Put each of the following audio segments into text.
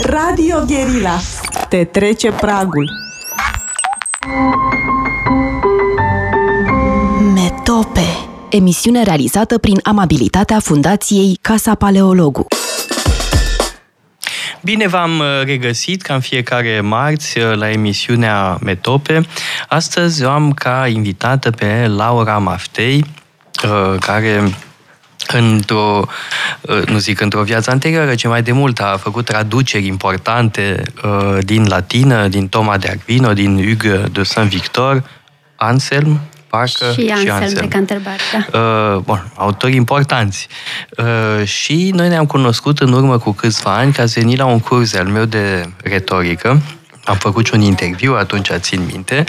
Radio Guerilla. Te trece pragul. Metope. Emisiune realizată prin amabilitatea Fundației Casa Paleologu. Bine v-am uh, regăsit ca în fiecare marți uh, la emisiunea Metope. Astăzi o am ca invitată pe Laura Maftei, uh, care într-o, nu zic într-o viață anterioară, ci mai de mult a făcut traduceri importante din latină, din Toma de Aquino, din Hugues de Saint-Victor, Anselm, parcă și, și Anselm de Canterbury, da. Uh, bun, autori importanți. Uh, și noi ne-am cunoscut în urmă cu câțiva ani, că ați venit la un curs al meu de retorică, am făcut și un interviu, atunci țin minte,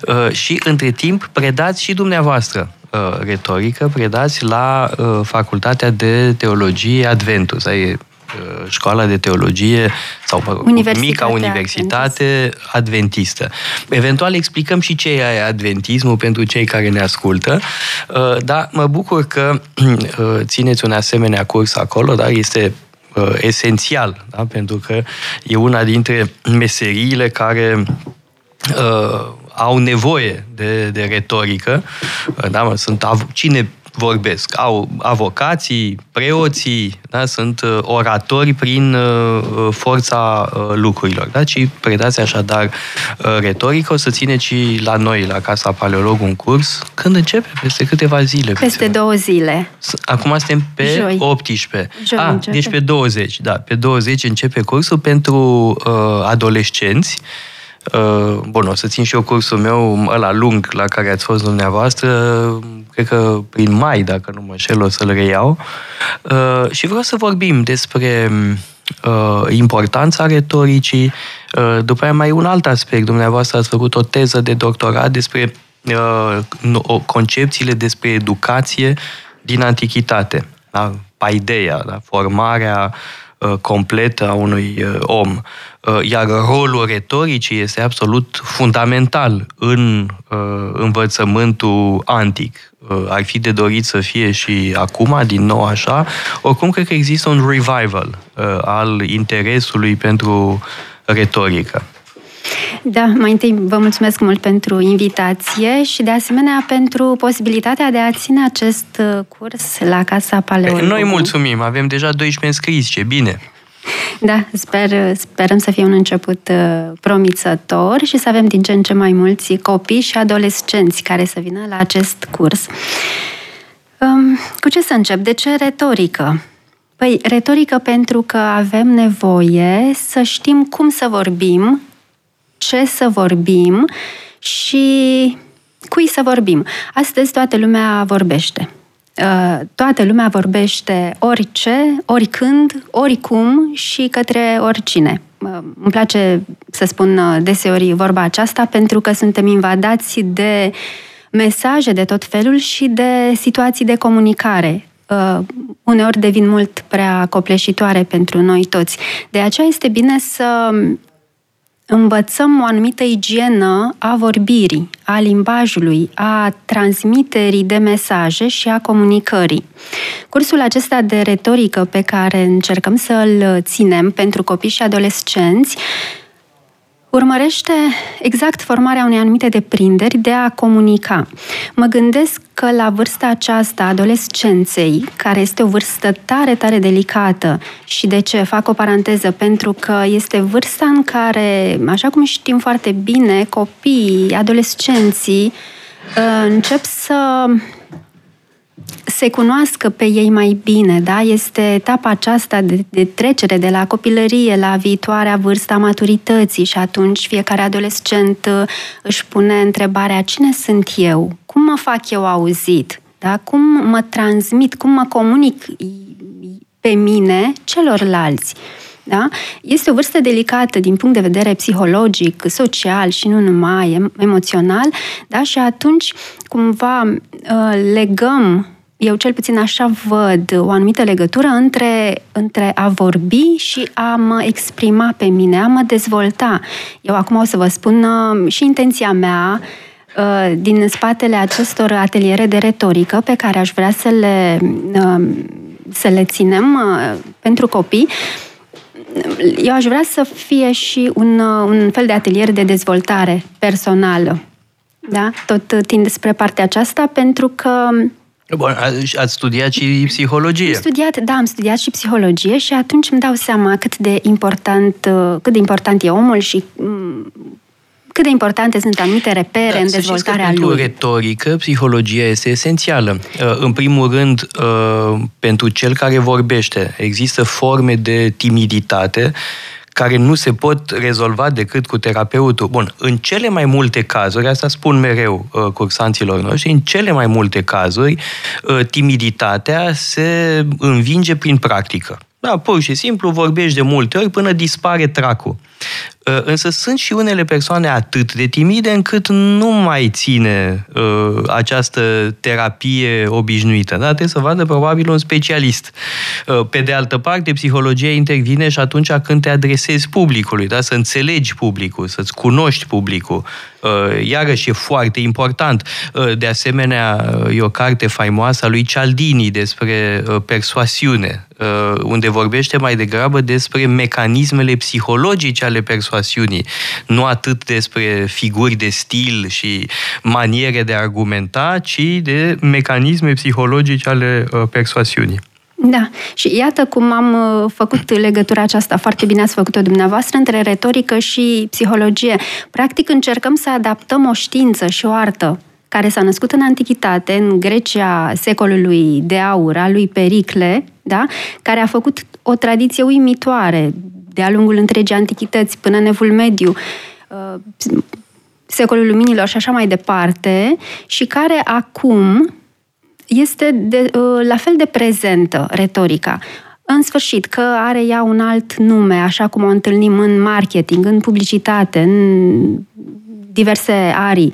uh, și între timp predați și dumneavoastră uh, retorică, predați la uh, Facultatea de Teologie Adventus, e Uh, școala de teologie sau mă, mica universitate adventistă. Eventual explicăm și ce e adventismul pentru cei care ne ascultă, uh, dar mă bucur că uh, țineți un asemenea curs acolo, dar este esențial, da? pentru că e una dintre meseriile care au nevoie de, de retorică. Da, mă, sunt cine vorbesc. Au avocații, preoții, da? sunt uh, oratori prin uh, uh, forța lucrurilor. Da? Și predați așadar retorică, o să țineți și la noi, la Casa Paleolog, un curs. Când începe? Peste câteva zile. Peste două zile. Acum suntem pe Joi. 18. Joi ah, începe. deci pe 20, da. Pe 20 începe cursul pentru uh, adolescenți Uh, bun, o să țin și eu cursul meu, ăla lung, la care ați fost dumneavoastră, cred că prin mai, dacă nu mă șel, o să-l reiau. Uh, și vreau să vorbim despre uh, importanța retoricii. După aia mai un alt aspect. Dumneavoastră ați făcut o teză de doctorat despre concepțiile despre educație din antichitate. Da? Paideia, da? formarea completă a unui om. Uh, iar rolul retoricii este absolut fundamental în uh, învățământul antic. Uh, ar fi de dorit să fie și acum, din nou așa. Oricum, cred că există un revival al interesului pentru retorică. Da, mai întâi vă mulțumesc mult pentru invitație și de asemenea pentru posibilitatea de a ține acest curs la Casa Paleologu. Noi mulțumim, avem deja 12 înscriși, ce bine! Da, sper, sperăm să fie un început uh, promițător și să avem din ce în ce mai mulți copii și adolescenți care să vină la acest curs. Um, cu ce să încep? De ce retorică? Păi, retorică pentru că avem nevoie să știm cum să vorbim, ce să vorbim și cui să vorbim. Astăzi toată lumea vorbește. Uh, toată lumea vorbește orice, oricând, oricum și către oricine. Uh, îmi place să spun uh, deseori vorba aceasta pentru că suntem invadați de mesaje de tot felul și de situații de comunicare. Uneori devin mult prea copleșitoare pentru noi toți. De aceea este bine să învățăm o anumită igienă a vorbirii, a limbajului, a transmiterii de mesaje și a comunicării. Cursul acesta de retorică pe care încercăm să-l ținem pentru copii și adolescenți urmărește exact formarea unei anumite deprinderi de a comunica. Mă gândesc că la vârsta aceasta, adolescenței, care este o vârstă tare, tare delicată, și de ce fac o paranteză, pentru că este vârsta în care, așa cum știm foarte bine, copiii, adolescenții, uh, încep să se cunoască pe ei mai bine, da? Este etapa aceasta de, de trecere de la copilărie la viitoarea vârsta maturității și atunci fiecare adolescent uh, își pune întrebarea cine sunt eu? Cum mă fac eu auzit? Da? Cum mă transmit? Cum mă comunic pe mine celorlalți? Da? Este o vârstă delicată din punct de vedere psihologic, social și nu numai emoțional, da? și atunci cumva uh, legăm eu cel puțin așa văd o anumită legătură între, între a vorbi și a mă exprima pe mine, a mă dezvolta. Eu acum o să vă spun uh, și intenția mea uh, din spatele acestor ateliere de retorică pe care aș vrea să le, uh, să le ținem pentru copii eu aș vrea să fie și un, un fel de atelier de dezvoltare personală. Da? Tot tind spre partea aceasta pentru că Bun, ați studiat și psihologie. Am studiat, da, am studiat și psihologie și atunci îmi dau seama cât de important, cât de important e omul și mm, cât de importante sunt anumite repere da, în dezvoltarea că lui. Pentru retorică, psihologia este esențială. Uh, în primul rând, uh, pentru cel care vorbește, există forme de timiditate care nu se pot rezolva decât cu terapeutul. Bun, în cele mai multe cazuri, asta spun mereu uh, cursanților noștri, în cele mai multe cazuri, timiditatea se învinge prin practică. Da, pur și simplu vorbești de multe ori până dispare tracul. Uh, însă sunt și unele persoane atât de timide încât nu mai ține uh, această terapie obișnuită. Da? Trebuie să vadă probabil un specialist. Uh, pe de altă parte, psihologia intervine și atunci când te adresezi publicului, da? să înțelegi publicul, să-ți cunoști publicul. Uh, iarăși e foarte important. Uh, de asemenea, uh, e o carte faimoasă a lui Cialdini despre uh, persoasiune, uh, unde vorbește mai degrabă despre mecanismele psihologice ale persoasiunii, nu atât despre figuri de stil și maniere de a argumenta, ci de mecanisme psihologice ale uh, persoasiunii. Da, și iată cum am uh, făcut legătura aceasta, foarte bine ați făcut-o dumneavoastră, între retorică și psihologie. Practic încercăm să adaptăm o știință și o artă care s-a născut în antichitate, în Grecia secolului de aur, al lui Pericle, da? care a făcut o tradiție uimitoare de-a lungul întregii antichități până în Evul Mediu, uh, secolul luminilor și așa mai departe, și care acum este de, uh, la fel de prezentă retorica. În sfârșit, că are ea un alt nume, așa cum o întâlnim în marketing, în publicitate, în diverse arii,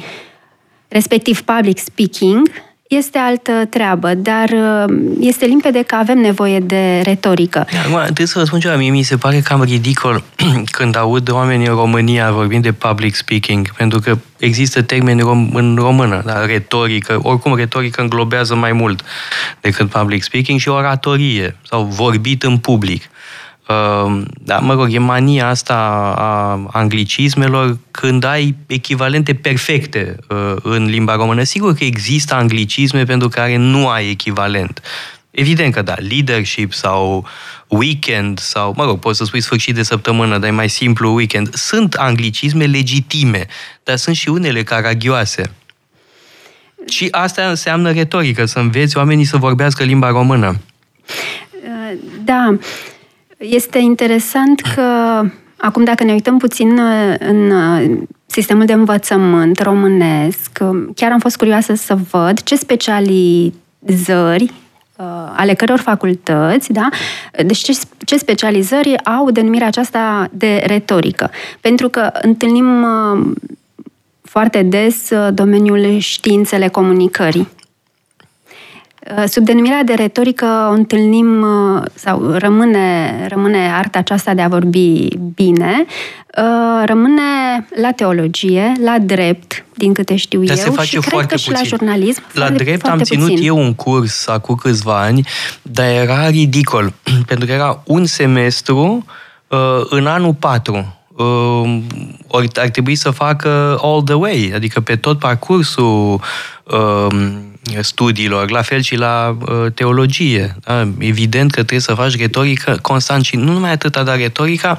respectiv public speaking, este altă treabă, dar uh, este limpede că avem nevoie de retorică. Acum, trebuie să vă spun ceva, mie mi se pare cam ridicol când aud oameni în România vorbind de public speaking, pentru că există termeni rom- în română, da? retorică, oricum retorică înglobează mai mult decât public speaking și oratorie sau vorbit în public. Ehm, da, mă rog, e mania asta a anglicismelor când ai echivalente perfecte uh, în limba română. Sigur că există anglicisme pentru care nu ai echivalent. Evident că da, leadership sau weekend sau, mă rog, poți să spui sfârșit de săptămână, dar e mai simplu weekend. Sunt anglicisme legitime, dar sunt și unele caragioase. Și asta înseamnă retorică, să înveți oamenii să vorbească limba română. Da, este interesant că acum dacă ne uităm puțin uh, în uh, sistemul de învățământ românesc, uh, chiar am fost curioasă să văd ce specializări ale căror facultăți, da? Deci ce, ce specializări au denumirea aceasta de retorică. Pentru că întâlnim foarte des domeniul științele comunicării. Uh, sub denumirea de retorică o întâlnim uh, sau rămâne, rămâne arta aceasta de a vorbi bine, uh, rămâne la teologie, la drept, din câte știu Dar eu, se face și cred foarte că puțin. și la jurnalism. La foarte, drept foarte am ținut puțin. eu un curs acum câțiva ani, dar era ridicol, pentru că era un semestru uh, în anul 4. Uh, ori ar trebui să facă all the way, adică pe tot parcursul uh, studiilor, la fel și la uh, teologie. Da? Evident că trebuie să faci retorică constant și nu numai atâta, dar retorica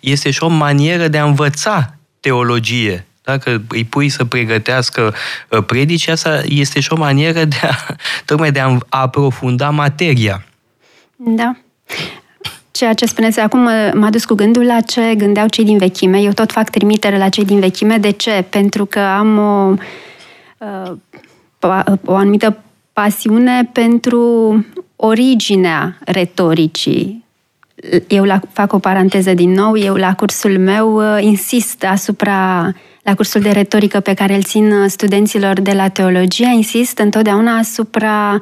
este și o manieră de a învăța teologie. Dacă îi pui să pregătească uh, predici, asta este și o manieră de a, tocmai de a aprofunda materia. Da. Ceea ce spuneți acum mă- m-a dus cu gândul la ce gândeau cei din vechime. Eu tot fac trimitere la cei din vechime. De ce? Pentru că am o, uh, pa- o anumită pasiune pentru originea retoricii. Eu la, fac o paranteză din nou, eu la cursul meu uh, insist asupra, la cursul de retorică pe care îl țin uh, studenților de la teologie, insist întotdeauna asupra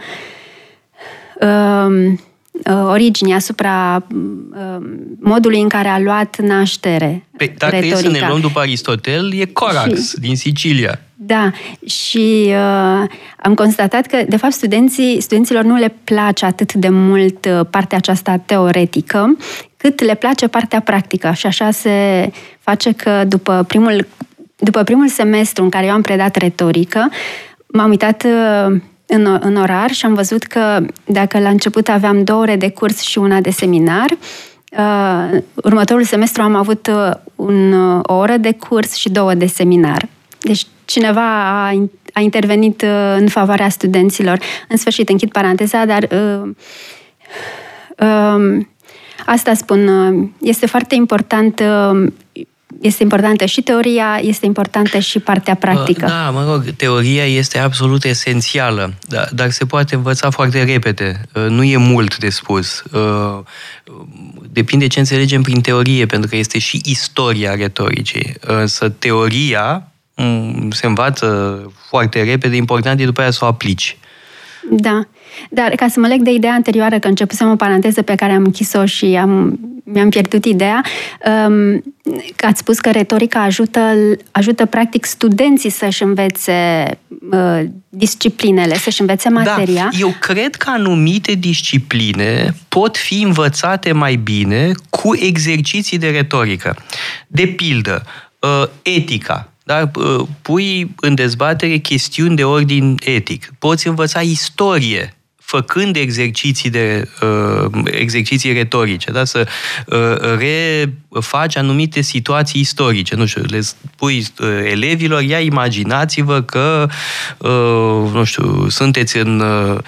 um, uh, originii, asupra um, modului în care a luat naștere Pe, dacă e să ne retorica. luăm după Aristotel, e Corax Și- din Sicilia. Da, și uh, am constatat că, de fapt, studenții, studenților nu le place atât de mult uh, partea aceasta teoretică, cât le place partea practică. Și așa se face că după primul, după primul semestru în care eu am predat retorică, m-am uitat uh, în, în orar și am văzut că dacă la început aveam două ore de curs și una de seminar, uh, următorul semestru am avut uh, un, uh, o oră de curs și două de seminar. Deci cineva a, a intervenit uh, în favoarea studenților. În sfârșit, închid paranteza, dar uh, uh, asta spun, uh, este foarte important uh, este importantă și teoria, este importantă și partea practică. Da, mă rog, teoria este absolut esențială, da, dar se poate învăța foarte repede. Uh, nu e mult de spus. Uh, depinde ce înțelegem prin teorie, pentru că este și istoria retoricii. Însă teoria mm, se învață foarte repede, important e după aia să o aplici. Da. Dar ca să mă leg de ideea anterioară, că începusem o paranteză pe care am închis-o și am, mi-am pierdut ideea, um, că ați spus că retorica ajută, ajută practic studenții să-și învețe uh, disciplinele, să-și învețe da, materia. Da, eu cred că anumite discipline pot fi învățate mai bine cu exerciții de retorică. De pildă, uh, etica da? Pui în dezbatere chestiuni de ordin etic. Poți învăța istorie făcând exerciții, de, uh, exerciții retorice, da? să uh, refaci anumite situații istorice. Nu știu, le spui uh, elevilor, ia imaginați-vă că, uh, nu știu, sunteți în uh,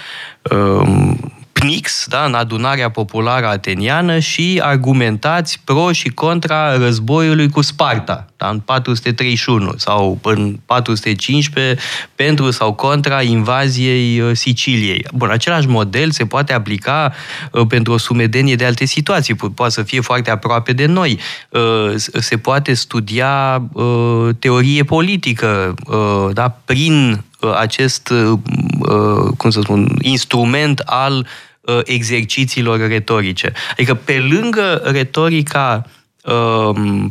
um, PNIX, da, în adunarea populară ateniană și argumentați pro și contra războiului cu Sparta, da, în 431 sau în 415 pentru sau contra invaziei uh, Siciliei. Bun, același model se poate aplica uh, pentru o sumedenie de alte situații, poate să fie foarte aproape de noi. Uh, se poate studia uh, teorie politică, uh, da, prin uh, acest, cum să spun, instrument al uh, exercițiilor retorice. Adică pe lângă retorica uh,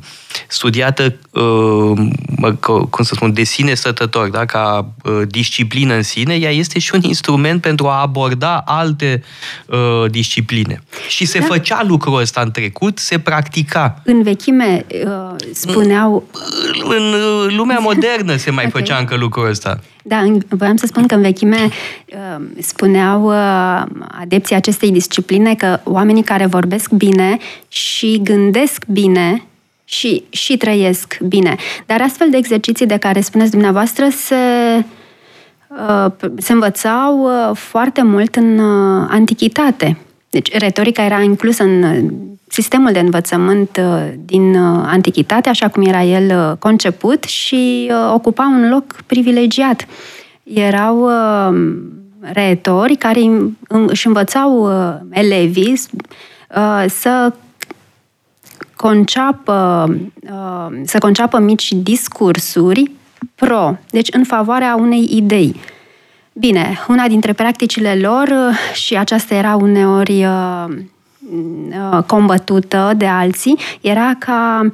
studiată, uh, cum să spun, de sine stătător, da? ca uh, disciplină în sine, ea este și un instrument pentru a aborda alte uh, discipline. Și se da. făcea lucrul ăsta în trecut, se practica. În vechime uh, spuneau... În, în lumea modernă se mai okay. făcea încă lucrul ăsta. Da, voiam să spun că în vechime uh, spuneau uh, adepții acestei discipline că oamenii care vorbesc bine și gândesc bine și, și trăiesc bine. Dar astfel de exerciții de care spuneți dumneavoastră se, uh, se învățau foarte mult în antichitate. Deci retorica era inclusă în sistemul de învățământ din antichitate, așa cum era el conceput și ocupa un loc privilegiat. Erau retori care își învățau elevii să conceapă, să conceapă mici discursuri pro, deci în favoarea unei idei. Bine, una dintre practicile lor, și aceasta era uneori uh, uh, combătută de alții, era ca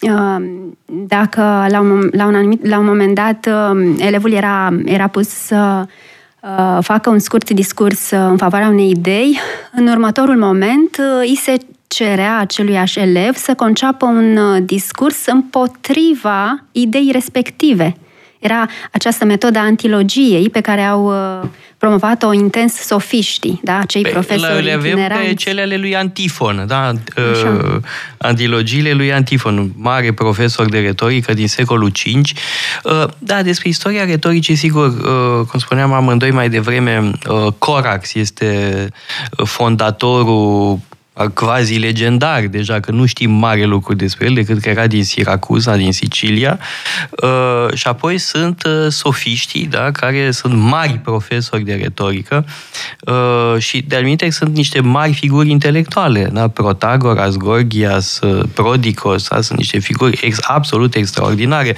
uh, dacă la un, la un, anumit, la un moment dat elevul era, era pus să facă un scurt discurs în favoarea unei idei, în următorul moment îi se cerea aceluiași elev să conceapă un discurs împotriva ideii respective. Era această metodă antilogiei pe care au uh, promovat-o intens sofiștii, da? cei pe, profesori Le avem pe cele ale lui Antifon, da? Uh, antilogiile lui Antifon, mare profesor de retorică din secolul V. Uh, da, despre istoria retoricii, sigur, cum spuneam amândoi mai devreme, Corax este fondatorul quasi legendar deja, că nu știm mare lucru despre el decât că era din Siracuza, din Sicilia. Uh, și apoi sunt uh, sofiștii, da, care sunt mari profesori de retorică uh, și de alminte sunt niște mari figuri intelectuale, da? Protagoras, Gorgias, Prodicos, da? sunt niște figuri ex, absolut extraordinare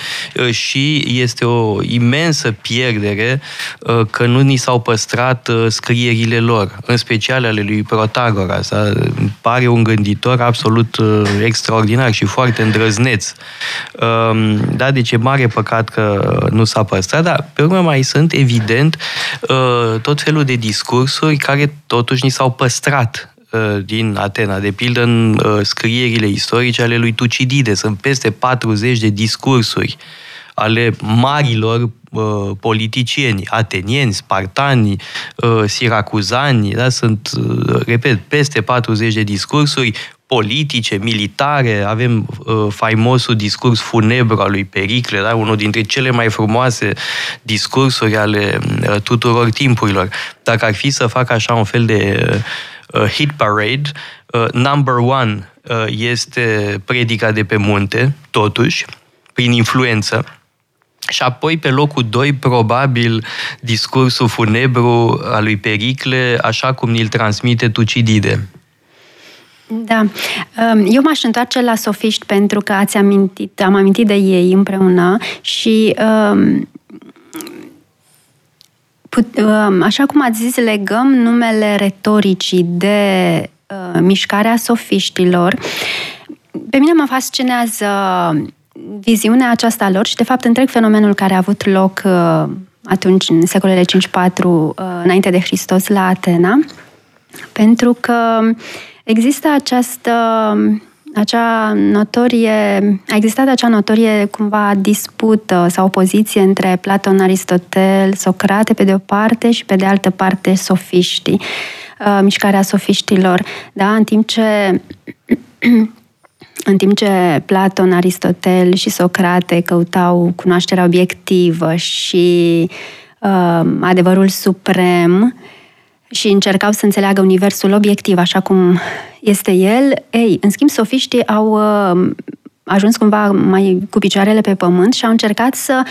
și este o imensă pierdere că nu ni s-au păstrat scrierile lor, în special ale lui Protagoras, da? Pare un gânditor absolut uh, extraordinar și foarte îndrăzneț. Um, da, deci e mare păcat că nu s-a păstrat, dar pe urmă mai sunt, evident, uh, tot felul de discursuri care totuși ni s-au păstrat din Atena. De pildă, în scrierile istorice ale lui Tucidide sunt peste 40 de discursuri ale marilor uh, politicieni, atenieni, spartani, uh, siracuzani, da? sunt, uh, repet, peste 40 de discursuri politice, militare, avem uh, faimosul discurs funebru al lui Pericle, da? unul dintre cele mai frumoase discursuri ale uh, tuturor timpurilor. Dacă ar fi să fac așa un fel de uh, hit parade, uh, number one uh, este predica de pe munte, totuși, prin influență, și apoi, pe locul 2, probabil, discursul funebru al lui Pericle, așa cum ni-l transmite Tucidide. Da. Um, eu m-aș întoarce la sofiști pentru că ați amintit, am amintit de ei împreună și um, put, um, așa cum ați zis, legăm numele retoricii de uh, mișcarea sofiștilor. Pe mine mă fascinează viziunea aceasta lor și, de fapt, întreg fenomenul care a avut loc uh, atunci, în secolele 5-4, uh, înainte de Hristos, la Atena, pentru că există această acea notorie, a existat acea notorie cumva dispută sau opoziție între Platon, Aristotel, Socrate pe de o parte și pe de altă parte sofiștii, uh, mișcarea sofiștilor, da? în timp ce în timp ce Platon, Aristotel și Socrate căutau cunoașterea obiectivă și uh, adevărul suprem și încercau să înțeleagă universul obiectiv așa cum este el, ei, în schimb, sofiștii au uh, ajuns cumva mai cu picioarele pe pământ și au încercat să,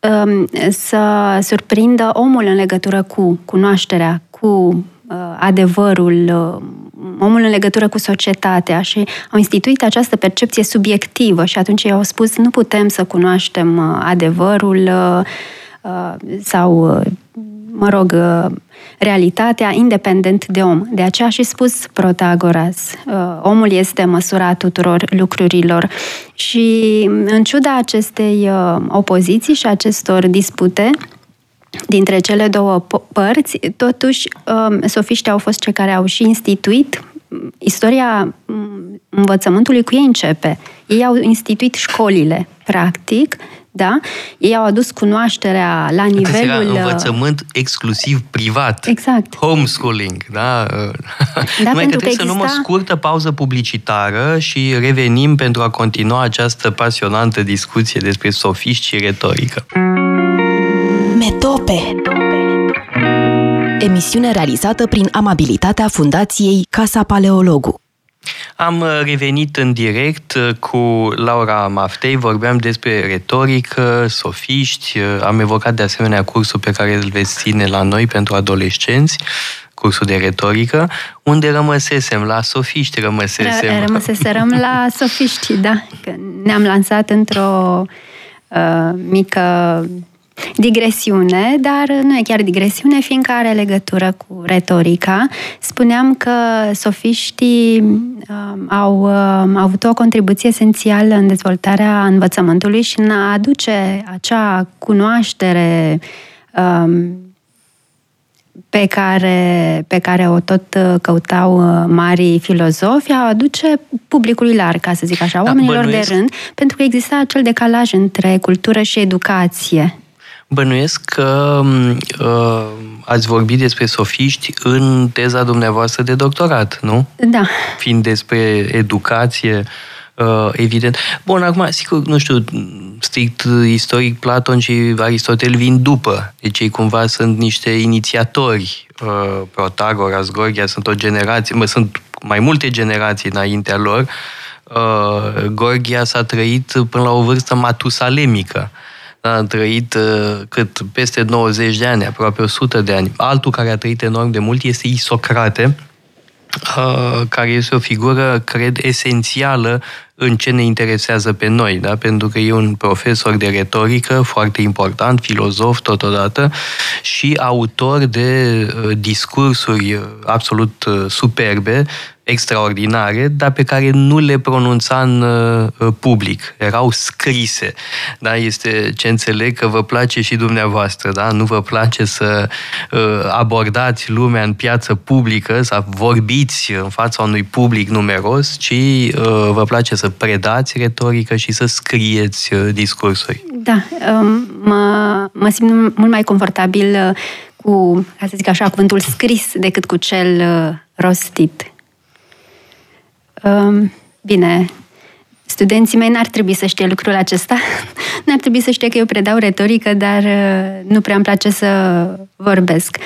uh, să surprindă omul în legătură cu cunoașterea, cu uh, adevărul, uh, omul în legătură cu societatea și au instituit această percepție subiectivă și atunci ei au spus nu putem să cunoaștem uh, adevărul uh, uh, sau, mă rog, realitatea independent de om. De aceea și spus Protagoras, omul este măsura tuturor lucrurilor și în ciuda acestei opoziții și acestor dispute, dintre cele două părți, totuși, um, sofiștii au fost cei care au și instituit istoria învățământului cu ei începe. Ei au instituit școlile, practic, da? Ei au adus cunoașterea la nivelul... Era învățământ exclusiv privat. Exact. Homeschooling, da? da Numai că trebuie exista... să luăm o scurtă pauză publicitară și revenim pentru a continua această pasionantă discuție despre sofiști și retorică. Metope Emisiune realizată prin amabilitatea Fundației Casa Paleologu. Am uh, revenit în direct uh, cu Laura Maftei, vorbeam despre retorică, sofiști, uh, am evocat de asemenea cursul pe care îl veți ține la noi pentru adolescenți, cursul de retorică, unde rămăsesem, la sofiști rămăsesem. R- rămăseserăm la sofiști, da. Ne-am lansat într-o uh, mică digresiune, dar nu e chiar digresiune, fiindcă are legătură cu retorica. Spuneam că sofiștii uh, au, uh, au avut o contribuție esențială în dezvoltarea învățământului și în a aduce acea cunoaștere um, pe care, pe care o tot căutau uh, marii filozofi, a aduce publicului larg, ca să zic așa, da, oamenilor de rând, pentru că exista acel decalaj între cultură și educație. Bănuiesc că uh, ați vorbit despre sofiști în teza dumneavoastră de doctorat, nu? Da. Fiind despre educație, uh, evident. Bun, acum, sigur, nu știu, strict istoric, Platon și Aristotel vin după. Deci ei cumva sunt niște inițiatori. Uh, Protagoras, Gorgia, sunt o generație, mă, sunt mai multe generații înaintea lor. Uh, Gorgia s-a trăit până la o vârstă matusalemică. Uh, a trăit uh, cât peste 90 de ani, aproape 100 de ani. Altul care a trăit enorm de mult este Isocrate, uh, care este o figură, cred, esențială în ce ne interesează pe noi, da? pentru că e un profesor de retorică foarte important, filozof totodată și autor de uh, discursuri absolut superbe extraordinare, dar pe care nu le pronunța în uh, public. Erau scrise. Da? Este ce înțeleg că vă place și dumneavoastră. Da? Nu vă place să uh, abordați lumea în piață publică, să vorbiți în fața unui public numeros, ci uh, vă place să predați retorică și să scrieți uh, discursuri. Da, um, mă, mă simt mult mai confortabil uh, cu, ca să zic așa, cuvântul scris decât cu cel uh, rostit. Um, bine, studenții mei n-ar trebui să știe lucrul acesta. n-ar trebui să știe că eu predau retorică, dar uh, nu prea îmi place să vorbesc.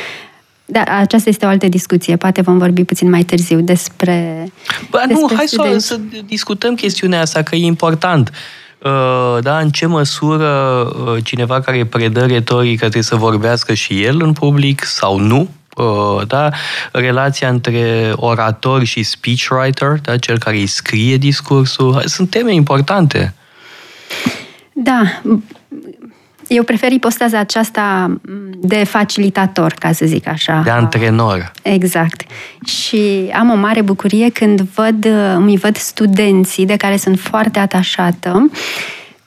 Da, aceasta este o altă discuție. Poate vom vorbi puțin mai târziu despre. Bă, despre nu, hai să, să discutăm chestiunea asta, că e important. Uh, da, în ce măsură uh, cineva care predă retorică trebuie să vorbească și el în public sau nu? Uh, da, relația între orator și speechwriter, da, cel care îi scrie discursul, sunt teme importante. Da, eu prefer ipostaza aceasta de facilitator, ca să zic așa. De antrenor. Exact. Și am o mare bucurie când văd, îmi văd studenții de care sunt foarte atașată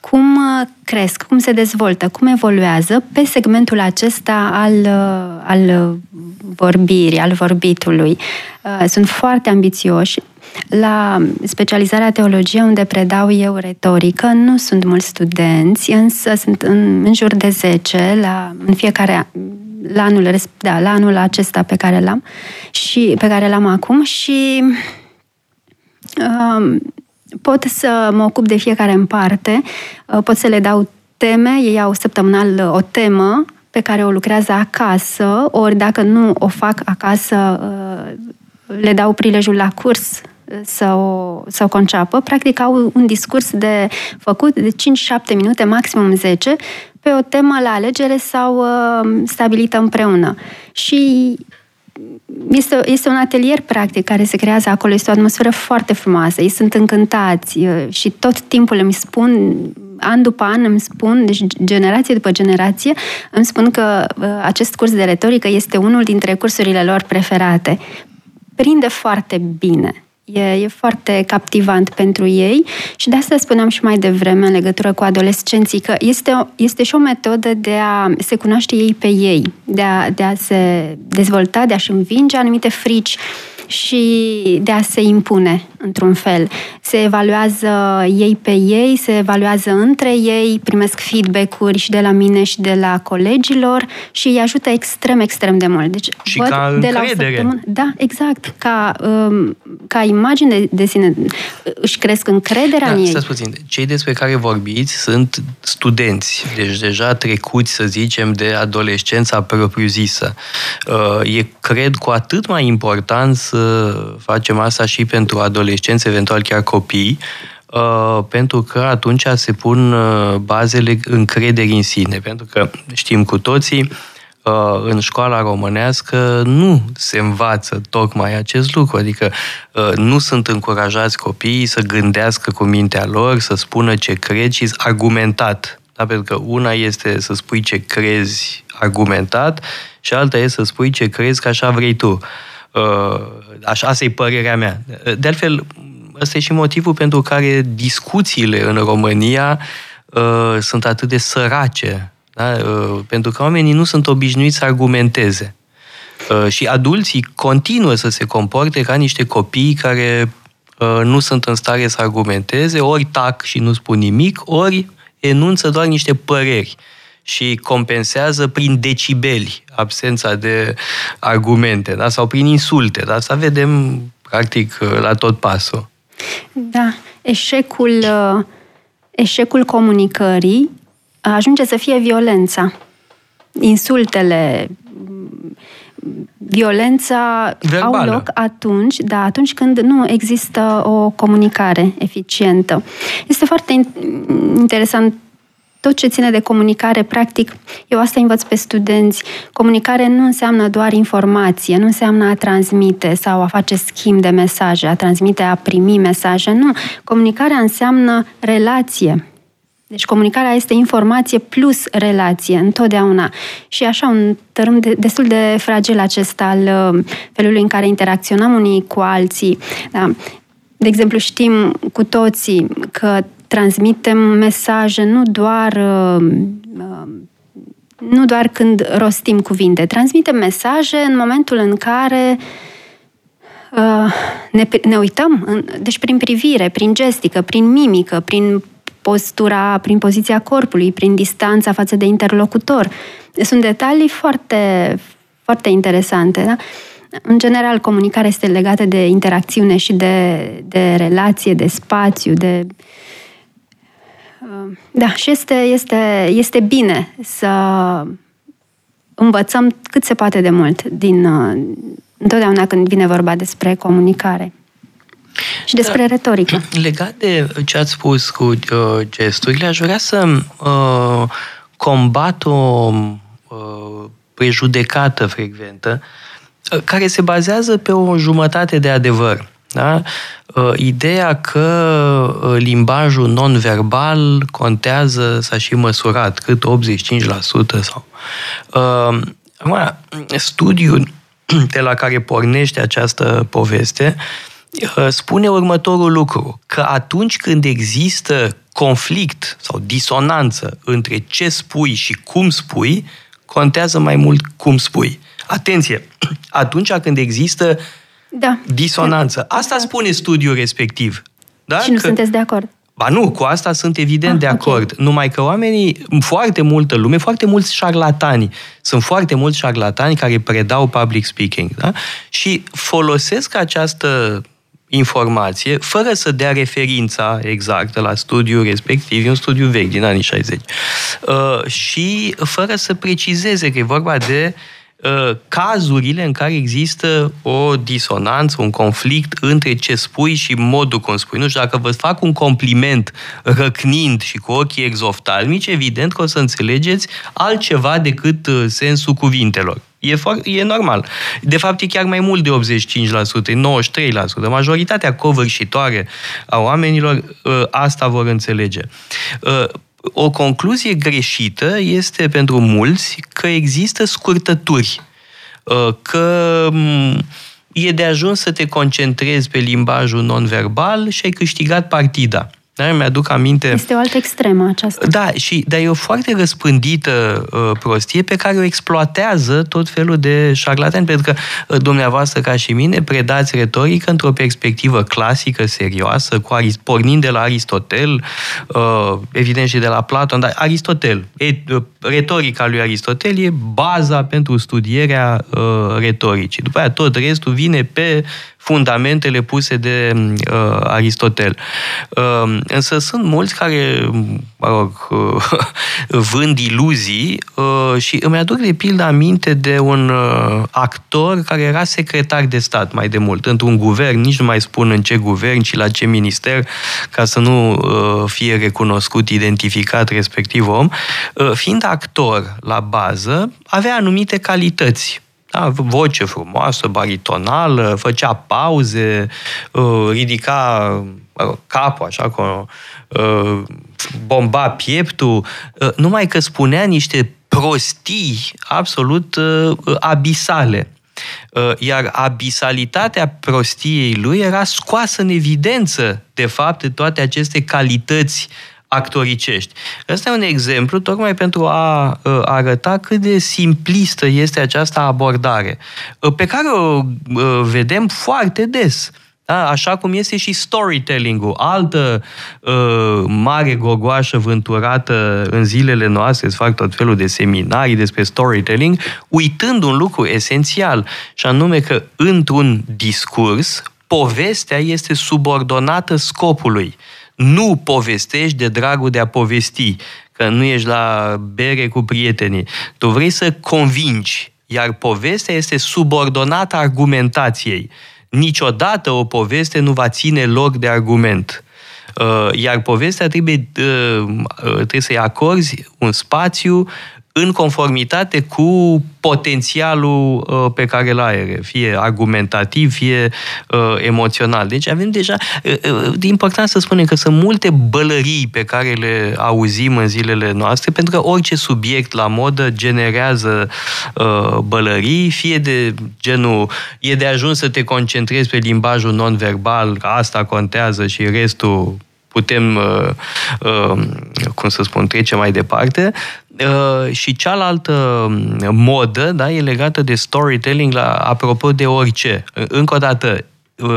cum uh, cresc, cum se dezvoltă, cum evoluează pe segmentul acesta al, uh, al vorbirii, al vorbitului. Uh, sunt foarte ambițioși. La specializarea teologie, unde predau eu retorică, nu sunt mulți studenți, însă sunt în, în jur de 10 la, în fiecare la anul, da, la anul acesta pe care l-am și pe care l-am acum și um, pot să mă ocup de fiecare în parte, uh, pot să le dau teme, ei au săptămânal uh, o temă pe care o lucrează acasă, ori dacă nu o fac acasă, uh, le dau prilejul la curs să o, să o conceapă. Practic au un discurs de făcut de 5-7 minute, maximum 10, pe o temă la alegere sau stabilită împreună. Și este, este un atelier practic care se creează acolo, este o atmosferă foarte frumoasă, ei sunt încântați și tot timpul îmi spun, an după an îmi spun, deci generație după generație, îmi spun că acest curs de retorică este unul dintre cursurile lor preferate. Prinde foarte bine. E, e foarte captivant pentru ei și de asta spuneam și mai devreme în legătură cu adolescenții că este, este și o metodă de a se cunoaște ei pe ei, de a, de a se dezvolta, de a-și învinge anumite frici și de a se impune, într-un fel. Se evaluează ei pe ei, se evaluează între ei, primesc feedback-uri și de la mine și de la colegilor și îi ajută extrem, extrem de mult. Deci, și văd ca de la o săptămână, Da, exact. Ca, um, ca imagine de, de sine. Își cresc încrederea da, în ei. Stați puțin. Cei despre care vorbiți sunt studenți, deci deja trecuți, să zicem, de adolescența propriu-zisă. Uh, e, cred, cu atât mai important să facem asta și pentru adolescenți, eventual chiar copii, uh, pentru că atunci se pun uh, bazele încrederii în sine. Pentru că știm cu toții, uh, în școala românească nu se învață tocmai acest lucru, adică nu sunt încurajați copiii să gândească cu mintea lor, să spună ce cred și argumentat. Da? Pentru că una este să spui ce crezi argumentat și alta este să spui ce crezi că așa vrei tu. Uh, așa, asta e părerea mea. De altfel, ăsta e și motivul pentru care discuțiile în România uh, sunt atât de sărace. Da? Uh, pentru că oamenii nu sunt obișnuiți să argumenteze. Uh, și adulții continuă să se comporte ca niște copii care uh, nu sunt în stare să argumenteze, ori tac și nu spun nimic, ori enunță doar niște păreri. Uh, și compensează prin decibeli absența de argumente da? sau prin insulte. Da? Asta vedem practic la tot pasul. Da, eșecul, eșecul comunicării ajunge să fie violența. Insultele, violența Verbală. au loc atunci, da, atunci când nu există o comunicare eficientă. Este foarte interesant tot ce ține de comunicare, practic, eu asta învăț pe studenți. Comunicare nu înseamnă doar informație, nu înseamnă a transmite sau a face schimb de mesaje, a transmite, a primi mesaje, nu. Comunicarea înseamnă relație. Deci comunicarea este informație plus relație, întotdeauna. Și așa un tărâm de, destul de fragil acest al uh, felului în care interacționăm unii cu alții. Da. De exemplu, știm cu toții că transmitem mesaje nu doar uh, uh, nu doar când rostim cuvinte, transmitem mesaje în momentul în care uh, ne, ne uităm, în, deci prin privire, prin gestică, prin mimică, prin postura, prin poziția corpului, prin distanța față de interlocutor. Sunt detalii foarte, foarte interesante. Da? În general, comunicarea este legată de interacțiune și de, de relație, de spațiu, de. Uh, da, și este, este, este bine să învățăm cât se poate de mult din uh, întotdeauna când vine vorba despre comunicare. Și despre da. retorică. Legat de ce ați spus cu uh, gesturile, aș vrea să uh, combat o uh, prejudecată frecventă uh, care se bazează pe o jumătate de adevăr. Da? Uh, ideea că uh, limbajul non-verbal contează, s-a și măsurat, cât 85% sau... Uh, acum, studiul de la care pornește această poveste uh, Uh, spune următorul lucru, că atunci când există conflict sau disonanță între ce spui și cum spui, contează mai mult cum spui. Atenție! Atunci când există da. disonanță. Asta spune studiul respectiv. Da? Și nu că... sunteți de acord? Ba nu, cu asta sunt evident ah, de acord. Okay. Numai că oamenii, foarte multă lume, foarte mulți șarlatani, sunt foarte mulți șarlatani care predau public speaking, da? Și folosesc această informație, fără să dea referința exactă la studiul respectiv, e un studiu vechi din anii 60, uh, și fără să precizeze că e vorba de uh, cazurile în care există o disonanță, un conflict între ce spui și modul cum spui. Nu știu, dacă vă fac un compliment răcnind și cu ochii exoftalmici, evident că o să înțelegeți altceva decât uh, sensul cuvintelor. E, foarte, e normal. De fapt, e chiar mai mult de 85%, e 93%. Majoritatea covârșitoare a oamenilor ă, asta vor înțelege. Ă, o concluzie greșită este pentru mulți că există scurtături, ă, că e de ajuns să te concentrezi pe limbajul non-verbal și ai câștigat partida. Da? Mi-aduc aminte... Este o altă extremă aceasta. Da, și, dar e o foarte răspândită uh, prostie pe care o exploatează tot felul de șarlatani, pentru că uh, dumneavoastră, ca și mine, predați retorică într-o perspectivă clasică, serioasă, cu Arist- pornind de la Aristotel, uh, evident și de la Platon, dar Aristotel, e, uh, retorica lui Aristotel e baza pentru studierea uh, retoricii. După aia tot restul vine pe fundamentele puse de uh, Aristotel. Uh, însă sunt mulți care, mă rog, uh, vând iluzii uh, și îmi aduc de pildă aminte de un uh, actor care era secretar de stat mai de mult, într-un guvern, nici nu mai spun în ce guvern, ci la ce minister, ca să nu uh, fie recunoscut, identificat respectiv om. Uh, fiind actor la bază, avea anumite calități da, voce frumoasă, baritonală, făcea pauze, uh, ridica capul așa, cu, uh, bomba pieptul, uh, numai că spunea niște prostii absolut abisale. Iar abisalitatea prostiei lui era scoasă în evidență, de fapt, de toate aceste calități actoricești. Ăsta e un exemplu tocmai pentru a arăta cât de simplistă este această abordare, pe care o vedem foarte des. Da? Așa cum este și storytelling-ul, altă uh, mare gogoașă vânturată în zilele noastre, îți fac tot felul de seminarii despre storytelling, uitând un lucru esențial, și anume că într-un discurs, povestea este subordonată scopului nu povestești de dragul de a povesti, că nu ești la bere cu prietenii. Tu vrei să convingi, iar povestea este subordonată argumentației. Niciodată o poveste nu va ține loc de argument. Uh, iar povestea trebuie, uh, uh, trebuie să-i acorzi un spațiu în conformitate cu potențialul uh, pe care îl are, fie argumentativ, fie uh, emoțional. Deci avem deja, uh, uh, important să spunem că sunt multe bălării pe care le auzim în zilele noastre, pentru că orice subiect la modă generează uh, bălării, fie de genul, e de ajuns să te concentrezi pe limbajul non-verbal, că asta contează și restul putem, uh, uh, cum să spun, trece mai departe. Uh, și cealaltă modă da, e legată de storytelling la, apropo de orice. Încă o dată,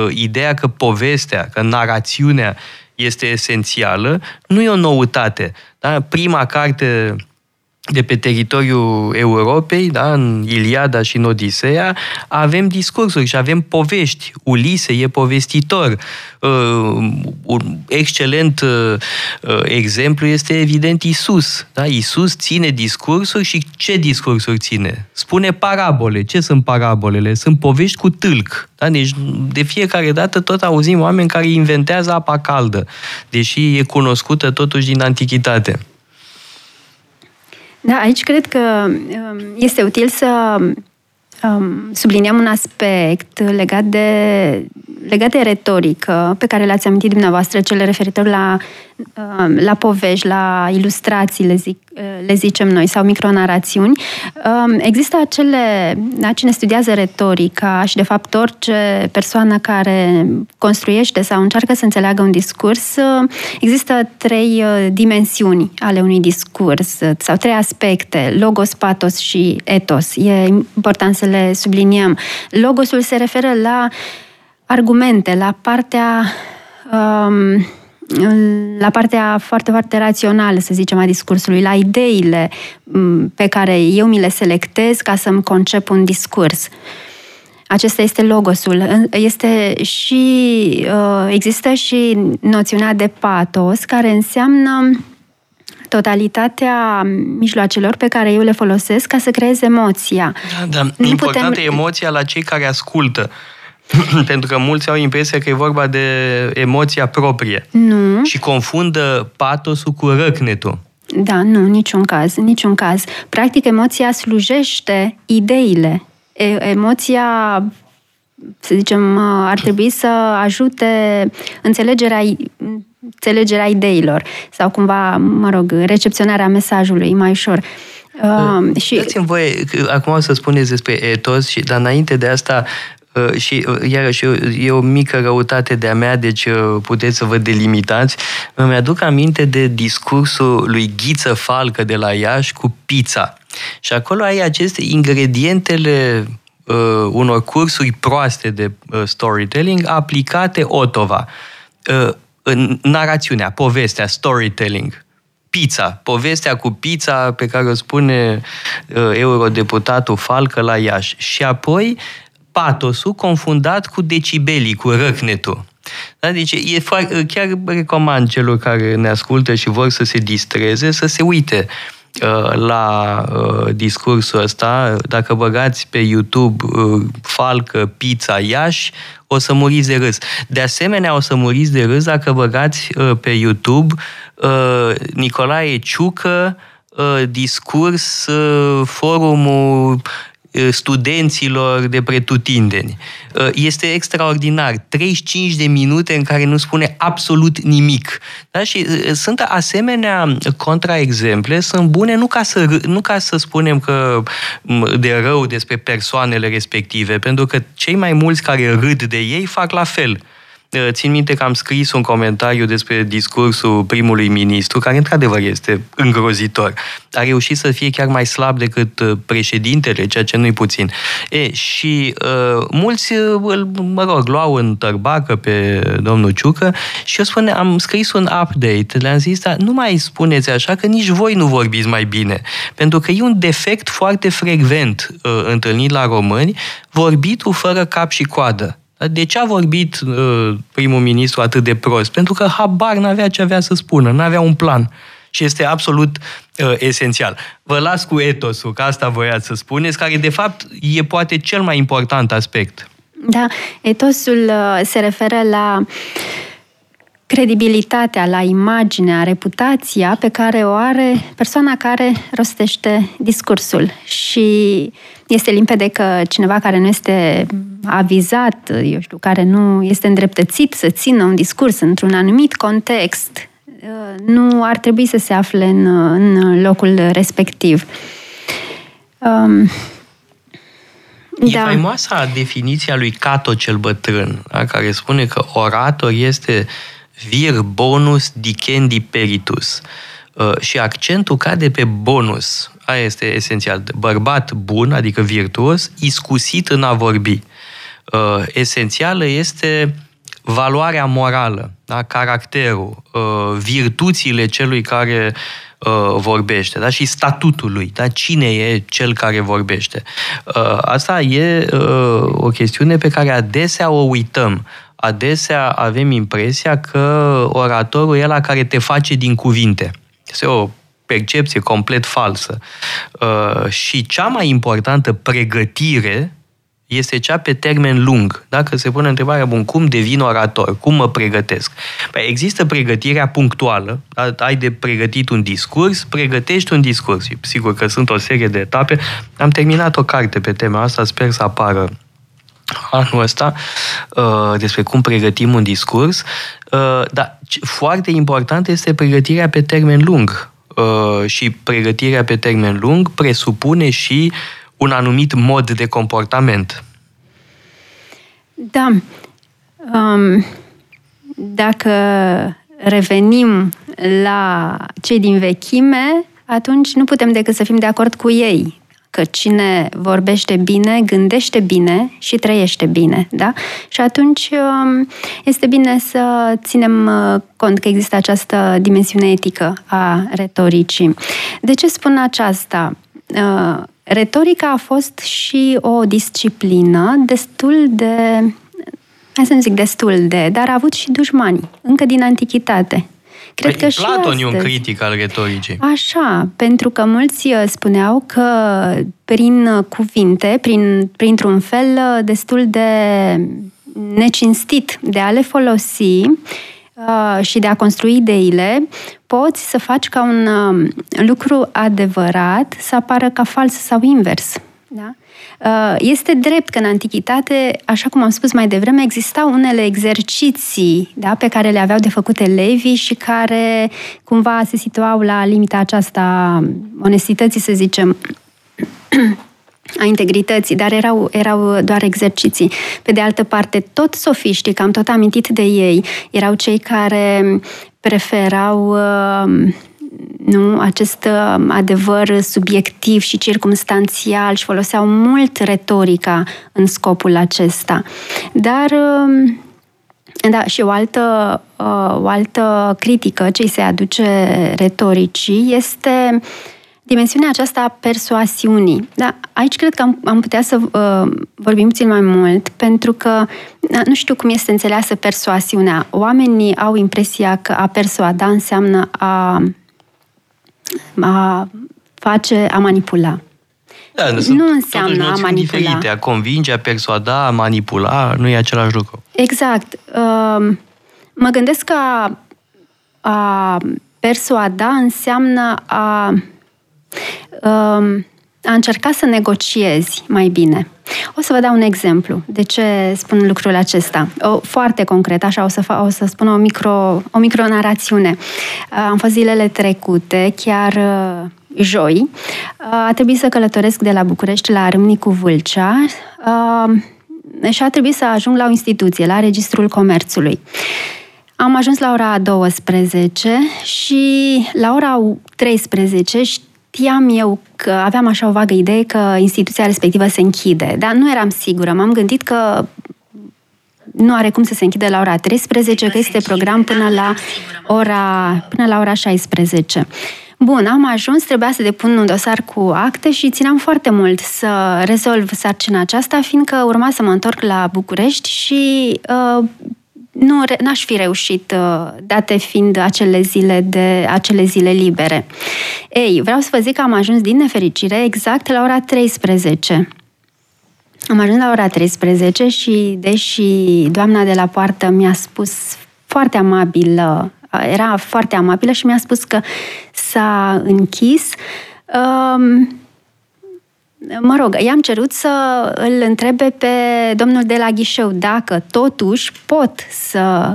ideea că povestea, că narațiunea este esențială, nu e o noutate. Da? Prima carte de pe teritoriul Europei, da, în Iliada și în Odiseea, avem discursuri și avem povești. Ulise e povestitor. Uh, un excelent uh, uh, exemplu este evident Isus. Da? Isus ține discursuri și ce discursuri ține? Spune parabole. Ce sunt parabolele? Sunt povești cu tâlc. Da? Deci de fiecare dată tot auzim oameni care inventează apa caldă, deși e cunoscută totuși din antichitate. Da, aici cred că um, este util să um, subliniem un aspect legat de, legat de retorică pe care le-ați amintit dumneavoastră, cele referitor la, um, la povești, la ilustrații, le, zic, le zicem noi, sau micronarațiuni. Există acele, da, cine studiază retorica și, de fapt, orice persoană care construiește sau încearcă să înțeleagă un discurs, există trei uh, dimensiuni ale unui discurs sau trei aspecte, logos, patos și etos. E important să le subliniem. Logosul se referă la argumente, la partea um, la partea foarte, foarte rațională, să zicem, a discursului, la ideile pe care eu mi le selectez ca să-mi concep un discurs. Acesta este logosul. Este și, uh, există și noțiunea de patos, care înseamnă totalitatea mijloacelor pe care eu le folosesc ca să creez emoția. Da, da. Nu Importantă putem... emoția la cei care ascultă. Pentru că mulți au impresia că e vorba de emoția proprie. Nu. Și confundă patosul cu răcnetul. Da, nu, niciun caz, niciun caz. Practic, emoția slujește ideile. E, emoția, să zicem, ar trebui să ajute înțelegerea, înțelegerea ideilor sau cumva, mă rog, recepționarea mesajului mai ușor. Uh, și... Dați-mi voie, acum o să spuneți despre etos, și, dar înainte de asta Uh, și uh, iarăși e o mică răutate de-a mea, deci uh, puteți să vă delimitați. Îmi aduc aminte de discursul lui Ghiță Falcă de la Iași cu pizza. Și acolo ai aceste ingredientele uh, unor cursuri proaste de uh, storytelling aplicate otova. Uh, în narațiunea, povestea, storytelling pizza, povestea cu pizza pe care o spune uh, eurodeputatul Falcă la Iași. Și apoi patosul confundat cu decibelii, cu răcnetul. Da? Deci e foarte, chiar recomand celor care ne ascultă și vor să se distreze să se uite uh, la uh, discursul ăsta. Dacă băgați pe YouTube uh, Falcă, Pizza, Iași, o să muriți de râs. De asemenea, o să muriți de râs dacă băgați pe YouTube Nicolae Ciucă, discurs, forumul studenților de pretutindeni. Este extraordinar. 35 de minute în care nu spune absolut nimic. Da? Și sunt asemenea contraexemple, sunt bune nu ca, să, nu ca să spunem că de rău despre persoanele respective, pentru că cei mai mulți care râd de ei fac la fel. Eh, țin minte că am scris un comentariu despre discursul primului ministru, care într-adevăr este îngrozitor. A reușit să fie chiar mai slab decât eh, președintele, ceea ce nu-i puțin. E, și uh, mulți îl, mă rog, luau în tărbacă pe domnul Ciucă și eu spune, am scris un update, le-am zis, dar nu mai spuneți așa că nici voi nu vorbiți mai bine. Pentru că e un defect foarte frecvent uh, întâlnit la români, vorbitul fără cap și coadă. De ce a vorbit uh, primul ministru atât de prost? Pentru că habar n-avea ce avea să spună, n-avea un plan. Și este absolut uh, esențial. Vă las cu etosul, că asta voiați să spuneți, care de fapt e poate cel mai important aspect. Da, etosul uh, se referă la credibilitatea, la imaginea, reputația pe care o are persoana care rostește discursul. Și este limpede că cineva care nu este avizat, eu știu, care nu este îndreptățit să țină un discurs într-un anumit context, nu ar trebui să se afle în, în locul respectiv. Um, E da. faimoasa definiția lui Cato cel bătrân, da, care spune că orator este vir bonus dicendi peritus. Uh, și accentul cade pe bonus. Aia este esențial. Bărbat bun, adică virtuos, iscusit în a vorbi. Uh, esențială este valoarea morală, da? caracterul, uh, virtuțile celui care uh, vorbește da? și statutul lui, da? cine e cel care vorbește. Uh, asta e o chestiune pe care adesea o uităm. Adesea avem impresia că oratorul e la care te face din cuvinte. Este o percepție complet falsă. și cea mai importantă pregătire este cea pe termen lung. Dacă se pune întrebarea, bun, cum devin orator? Cum mă pregătesc? Păi există pregătirea punctuală, da? ai de pregătit un discurs, pregătești un discurs. Sigur că sunt o serie de etape. Am terminat o carte pe tema asta, sper să apară anul ăsta uh, despre cum pregătim un discurs, uh, dar foarte important este pregătirea pe termen lung. Uh, și pregătirea pe termen lung presupune și un anumit mod de comportament. Da. Um, dacă revenim la cei din vechime, atunci nu putem decât să fim de acord cu ei că cine vorbește bine, gândește bine și trăiește bine, da? Și atunci um, este bine să ținem uh, cont că există această dimensiune etică a retoricii. De ce spun aceasta? Uh, retorica a fost și o disciplină destul de, hai să nu zic destul de, dar a avut și dușmani, încă din antichitate. Cred păi că Platon și e un critic al retoricii. Așa, pentru că mulți uh, spuneau că prin uh, cuvinte, prin, printr-un fel destul de necinstit de a le folosi, Uh, și de a construi ideile, poți să faci ca un um, lucru adevărat să apară ca fals sau invers. Da? Uh, este drept că în antichitate, așa cum am spus mai devreme, existau unele exerciții da, pe care le aveau de făcut elevii și care cumva se situau la limita aceasta onestității, să zicem, a integrității, dar erau, erau doar exerciții. Pe de altă parte, tot sofiștii, că am tot amintit de ei, erau cei care preferau uh, nu, acest uh, adevăr subiectiv și circumstanțial și foloseau mult retorica în scopul acesta. Dar uh, da, și o altă, o altă critică ce se aduce retoricii este uh, dimensiunea aceasta a persoasiunii. Da, aici cred că am, am putea să uh, vorbim puțin mai mult, pentru că da, nu știu cum este înțeleasă persoasiunea. Oamenii au impresia că a persuada înseamnă a, a face, a manipula. Da, nu înseamnă a manipula. Diferite. A convinge, a persuada, a manipula, nu e același lucru. Exact. Uh, mă gândesc că a, a persuada înseamnă a a încerca să negociezi mai bine. O să vă dau un exemplu de ce spun lucrul acesta. O, foarte concret, așa, o să, fa- o să spun o, micro, o micronarațiune. Am fost zilele trecute, chiar uh, joi, a trebuit să călătoresc de la București la Râmnicu Vâlcea și a trebuit să ajung la o instituție, la Registrul Comerțului. Am ajuns la ora 12 și la ora 13 știam eu că aveam așa o vagă idee că instituția respectivă se închide, dar nu eram sigură. M-am gândit că nu are cum să se închide la ora 13, că este program până la ora, până la ora 16. Bun, am ajuns, trebuia să depun un dosar cu acte și țineam foarte mult să rezolv sarcina aceasta, fiindcă urma să mă întorc la București și uh, nu, n-aș fi reușit, uh, date fiind acele zile, de, acele zile libere. Ei, vreau să vă zic că am ajuns din nefericire exact la ora 13. Am ajuns la ora 13 și, deși doamna de la poartă mi-a spus foarte amabilă, era foarte amabilă și mi-a spus că s-a închis. Um, mă rog, i-am cerut să îl întrebe pe domnul de la ghișeu dacă totuși pot să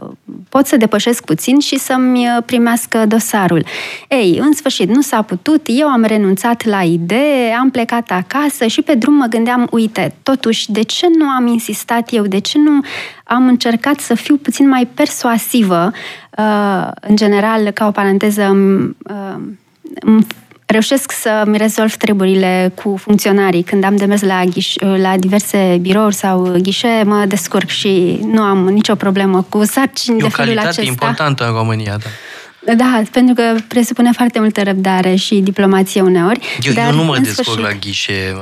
uh, pot să depășesc puțin și să-mi primească dosarul. Ei, în sfârșit, nu s-a putut, eu am renunțat la idee, am plecat acasă și pe drum mă gândeam, uite, totuși, de ce nu am insistat eu, de ce nu am încercat să fiu puțin mai persuasivă, uh, în general, ca o paranteză, uh, reușesc să-mi rezolv treburile cu funcționarii. Când am de mers la, ghiș- la diverse birouri sau ghișe, mă descurc și nu am nicio problemă cu sarcini e de felul acesta. E o importantă în România, da. Da, pentru că presupune foarte multă răbdare și diplomație uneori. Eu, dar, eu nu mă descurc sfârșit... la ghișe,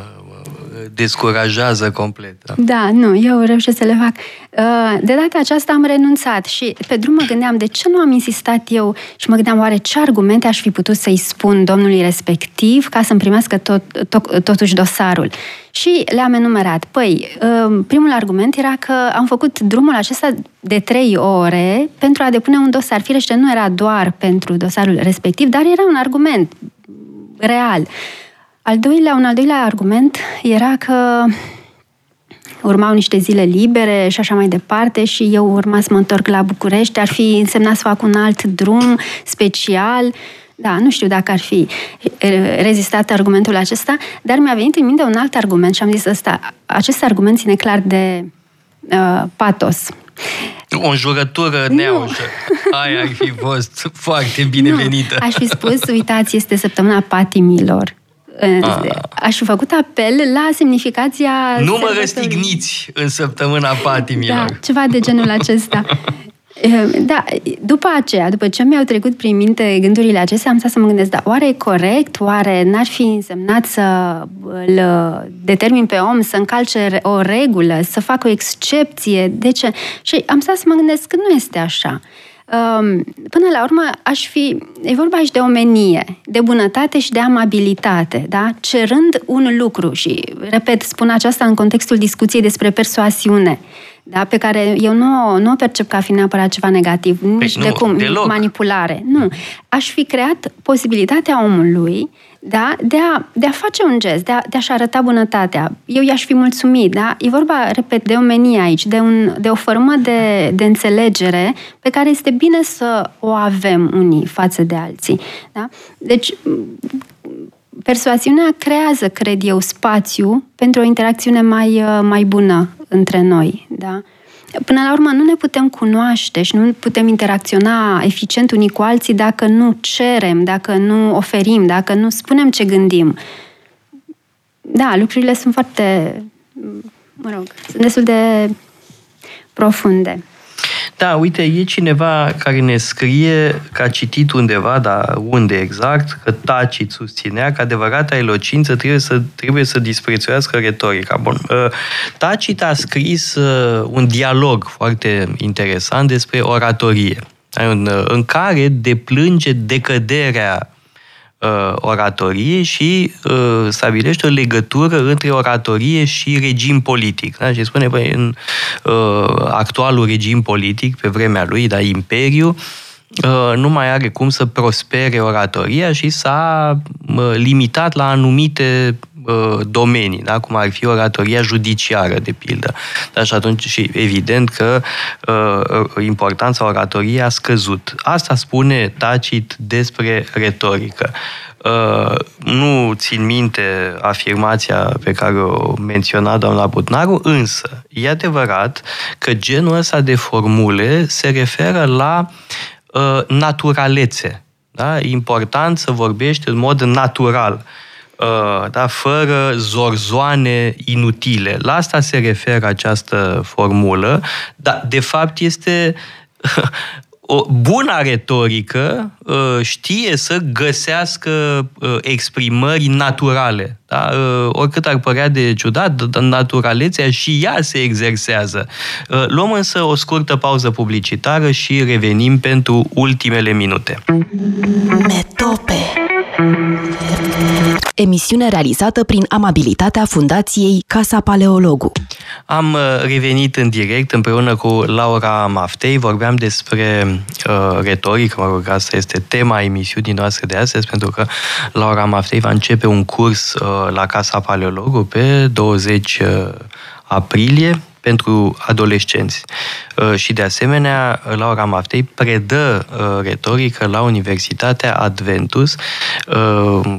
descurajează complet. Da. da, nu, eu reușesc să le fac. Uh, de data aceasta am renunțat și pe drum mă gândeam de ce nu am insistat eu și mă gândeam oare ce argumente aș fi putut să-i spun domnului respectiv ca să-mi primească tot, tot, totuși dosarul. Și le-am enumerat. Păi, uh, primul argument era că am făcut drumul acesta de trei ore pentru a depune un dosar. Firește, nu era doar pentru dosarul respectiv, dar era un argument real. Al doilea, un al doilea argument era că urmau niște zile libere și așa mai departe și eu urma să mă întorc la București. Ar fi însemnat să fac un alt drum special. Da, nu știu dacă ar fi rezistat argumentul acesta, dar mi-a venit în minte un alt argument și am zis ăsta. Acest argument ține clar de uh, patos. O înjurătură neaușă. Aia ar fi fost foarte binevenită. Nu. Aș fi spus, uitați, este săptămâna patimilor. Ah. Aș fi făcut apel la semnificația... Nu mă răstigniți în săptămâna patimilor. Da, ceva de genul acesta. Ehm, da, după aceea, după ce mi-au trecut prin minte gândurile acestea, am stat să mă gândesc, da, oare e corect? Oare n-ar fi însemnat să îl determin pe om să încalce o regulă, să facă o excepție? De ce? Și am stat să mă gândesc că nu este așa. Până la urmă, aș fi. E vorba aici de omenie, de bunătate și de amabilitate, da? Cerând un lucru și, repet, spun aceasta în contextul discuției despre persoasiune, da? pe care eu nu, nu o percep ca fiind neapărat ceva negativ, nici păi nu, de cum, deloc. manipulare. Nu. Aș fi creat posibilitatea omului da? de, a, de a face un gest, de, a, de a-și arăta bunătatea. Eu i-aș fi mulțumit. Da? E vorba, repet, de omenie aici, de, un, de o formă de, de înțelegere pe care este bine să o avem unii față de alții. Da? Deci, persoasiunea creează, cred eu, spațiu pentru o interacțiune mai, mai bună între noi. Da? Până la urmă, nu ne putem cunoaște și nu putem interacționa eficient unii cu alții dacă nu cerem, dacă nu oferim, dacă nu spunem ce gândim. Da, lucrurile sunt foarte, mă rog, sunt destul de profunde. Da, uite, e cineva care ne scrie că a citit undeva, dar unde exact, că Tacit susținea că adevărata elocință trebuie să, trebuie să disprețuiască retorica. Bun. Uh, Tacit a scris uh, un dialog foarte interesant despre oratorie, în, în care deplânge decăderea uh, oratorie și uh, stabilește o legătură între oratorie și regim politic. Da? Și spune, băi, în uh, actualul regim politic, pe vremea lui, da, imperiu, uh, nu mai are cum să prospere oratoria și s-a uh, limitat la anumite uh, domenii, da? cum ar fi oratoria judiciară, de pildă. Da? Și atunci, și evident că uh, importanța oratoriei a scăzut. Asta spune Tacit despre retorică. Uh, nu țin minte afirmația pe care o menționa doamna Butnaru, însă e adevărat că genul ăsta de formule se referă la uh, naturalețe. Da? E important să vorbești în mod natural. Uh, da, fără zorzoane inutile. La asta se referă această formulă, dar de fapt este o bună retorică uh, știe să găsească uh, exprimări naturale. Da? Uh, oricât ar părea de ciudat, naturalețea și ea se exersează. Luăm însă o scurtă pauză publicitară și revenim pentru ultimele minute. Metope emisiune realizată prin amabilitatea Fundației Casa Paleologu. Am uh, revenit în direct împreună cu Laura Maftei, vorbeam despre uh, retorică, mă rog, asta este tema emisiunii noastre de astăzi, pentru că Laura Maftei va începe un curs uh, la Casa Paleologu pe 20 uh, aprilie, pentru adolescenți. Uh, și de asemenea, Laura Maftei predă uh, retorică la Universitatea Adventus, uh,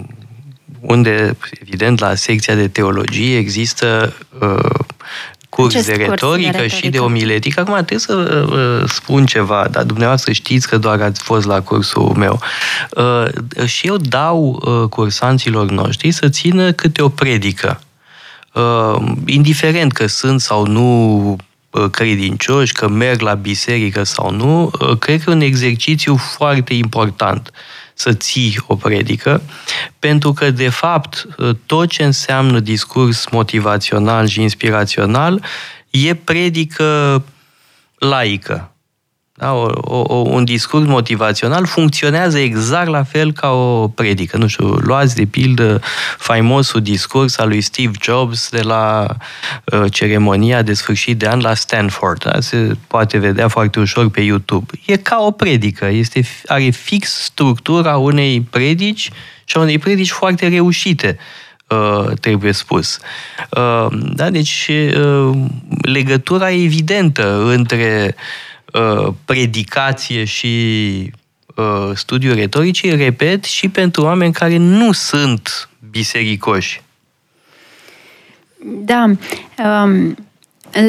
unde, evident, la secția de teologie există curs de retorică, de retorică și de omiletică. Acum trebuie să uh, spun ceva, dar dumneavoastră știți că doar ați fost la cursul meu. Uh, și eu dau uh, cursanților noștri să țină câte o predică uh, indiferent că sunt sau nu uh, credincioși, că merg la biserică sau nu, uh, cred că e un exercițiu foarte important să ții o predică, pentru că, de fapt, uh, tot ce înseamnă discurs motivațional și inspirațional e predică laică. Da? O, o, un discurs motivațional funcționează exact la fel ca o predică. Nu știu, luați de pildă faimosul discurs al lui Steve Jobs de la uh, ceremonia de sfârșit de an la Stanford. Da? Se poate vedea foarte ușor pe YouTube. E ca o predică, este, are fix structura unei predici și a unei predici foarte reușite. Uh, trebuie spus. Uh, da? Deci, uh, legătura evidentă între uh, Uh, predicație și uh, studiu retorice, repet, și pentru oameni care nu sunt bisericoși. Da. Um,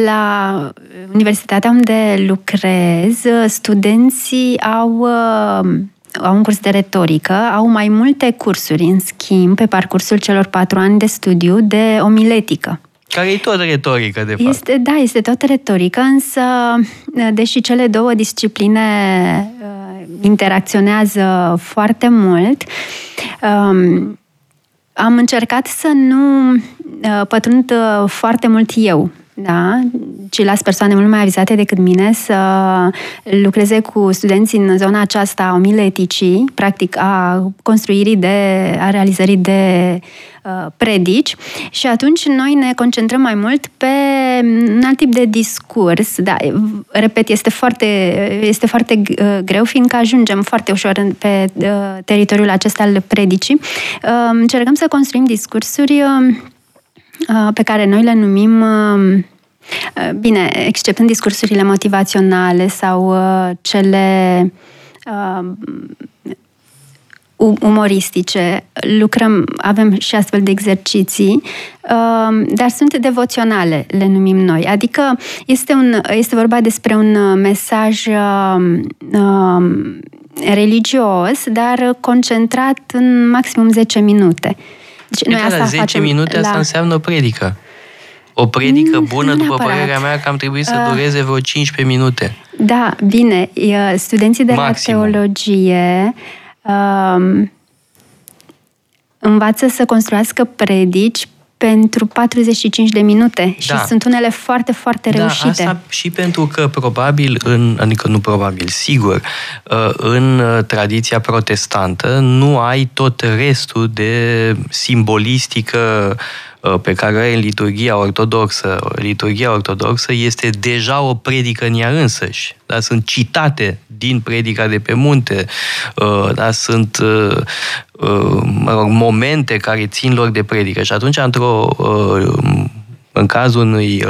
la universitatea unde lucrez, studenții au, uh, au un curs de retorică, au mai multe cursuri, în schimb, pe parcursul celor patru ani de studiu de omiletică. Care e tot retorică, de fapt. Este, da, este tot retorică, însă, deși cele două discipline uh, interacționează foarte mult, um, am încercat să nu uh, pătrund uh, foarte mult eu da, ci las persoane mult mai avizate decât mine să lucreze cu studenții în zona aceasta a omileticii, practic a construirii de, a realizării de uh, predici și atunci noi ne concentrăm mai mult pe un alt tip de discurs. Da, repet, este foarte, este foarte uh, greu, fiindcă ajungem foarte ușor pe uh, teritoriul acesta al predicii. Uh, încercăm să construim discursuri uh, Uh, pe care noi le numim uh, uh, Bine, exceptând discursurile motivaționale sau cele umoristice, lucrăm, avem și astfel de exerciții, dar sunt devoționale, le numim noi. Adică este, un, este vorba despre un mesaj religios, dar concentrat în maximum 10 minute. Deci, noi asta 10 facem minute, la... asta înseamnă o predică. O predică mm, bună, după neapărat. părerea mea, că am trebuit să uh, dureze vreo 15 minute. Da, bine. Studenții de Maximum. la teologie um, învață să construiască predici pentru 45 de minute și da. sunt unele foarte, foarte da, reușite. Asta și pentru că probabil, în, adică nu probabil, sigur, uh, în uh, tradiția protestantă nu ai tot restul de simbolistică Uh, pe care o are în liturgia ortodoxă. Liturgia ortodoxă este deja o predică în ea însăși. Da? Sunt citate din predica de pe munte, uh, da? sunt uh, mă rog, momente care țin lor de predică. Și atunci, într-o în cazul unui,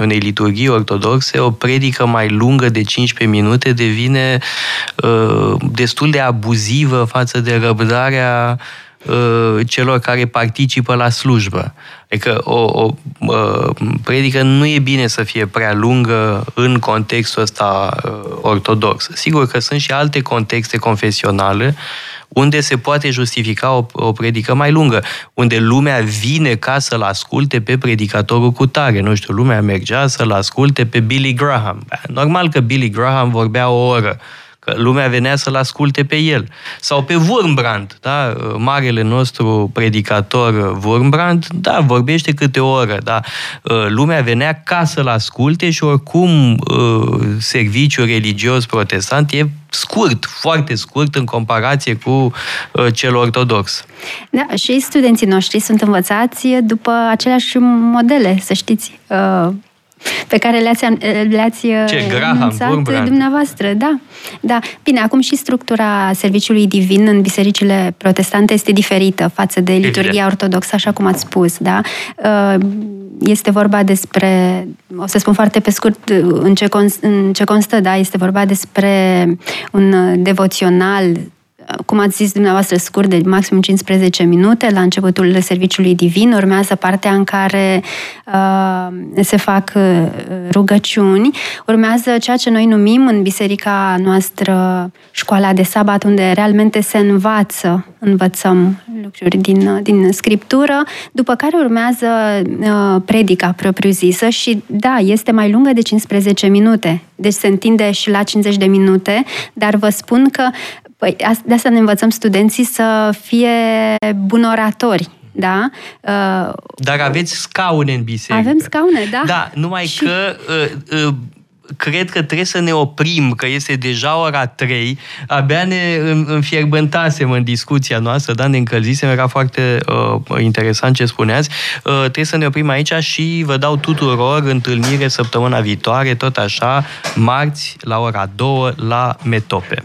unei liturghii ortodoxe, o predică mai lungă de 15 minute devine destul de abuzivă față de răbdarea Uh, celor care participă la slujbă. Adică o, o uh, predică nu e bine să fie prea lungă în contextul ăsta uh, ortodox. Sigur că sunt și alte contexte confesionale unde se poate justifica o, o predică mai lungă, unde lumea vine ca să-l asculte pe predicatorul cu tare. Nu știu, lumea mergea să-l asculte pe Billy Graham. Normal că Billy Graham vorbea o oră că lumea venea să-l asculte pe el. Sau pe Wurmbrand, da? marele nostru predicator Wurmbrand, da, vorbește câte o oră, da? lumea venea ca să-l asculte și oricum serviciul religios protestant e scurt, foarte scurt în comparație cu cel ortodox. Da, și studenții noștri sunt învățați după aceleași modele, să știți pe care le-ați, le-ați Ce, Graham, dumneavoastră. Da, da. Bine, acum și structura serviciului divin în bisericile protestante este diferită față de liturgia ortodoxă, așa cum ați spus, da? Uh, este vorba despre, o să spun foarte pe scurt în ce, constă, în ce constă, da? Este vorba despre un devoțional cum ați zis dumneavoastră, scurt de maxim 15 minute la începutul serviciului divin. Urmează partea în care uh, se fac uh, rugăciuni. Urmează ceea ce noi numim în biserica noastră școala de sabat, unde realmente se învață, învățăm lucruri din, din scriptură, după care urmează uh, predica propriu-zisă și da, este mai lungă de 15 minute, deci se întinde și la 50 de minute, dar vă spun că Păi de asta ne învățăm studenții să fie bunoratori, da? Uh, Dar aveți scaune în biserică. Avem scaune, da. Da, numai și... că uh, uh, cred că trebuie să ne oprim, că este deja ora 3, abia ne înfierbântasem în discuția noastră, da, ne încălzisem, era foarte uh, interesant ce spuneați. Uh, trebuie să ne oprim aici și vă dau tuturor întâlnire săptămâna viitoare, tot așa, marți, la ora 2, la Metope.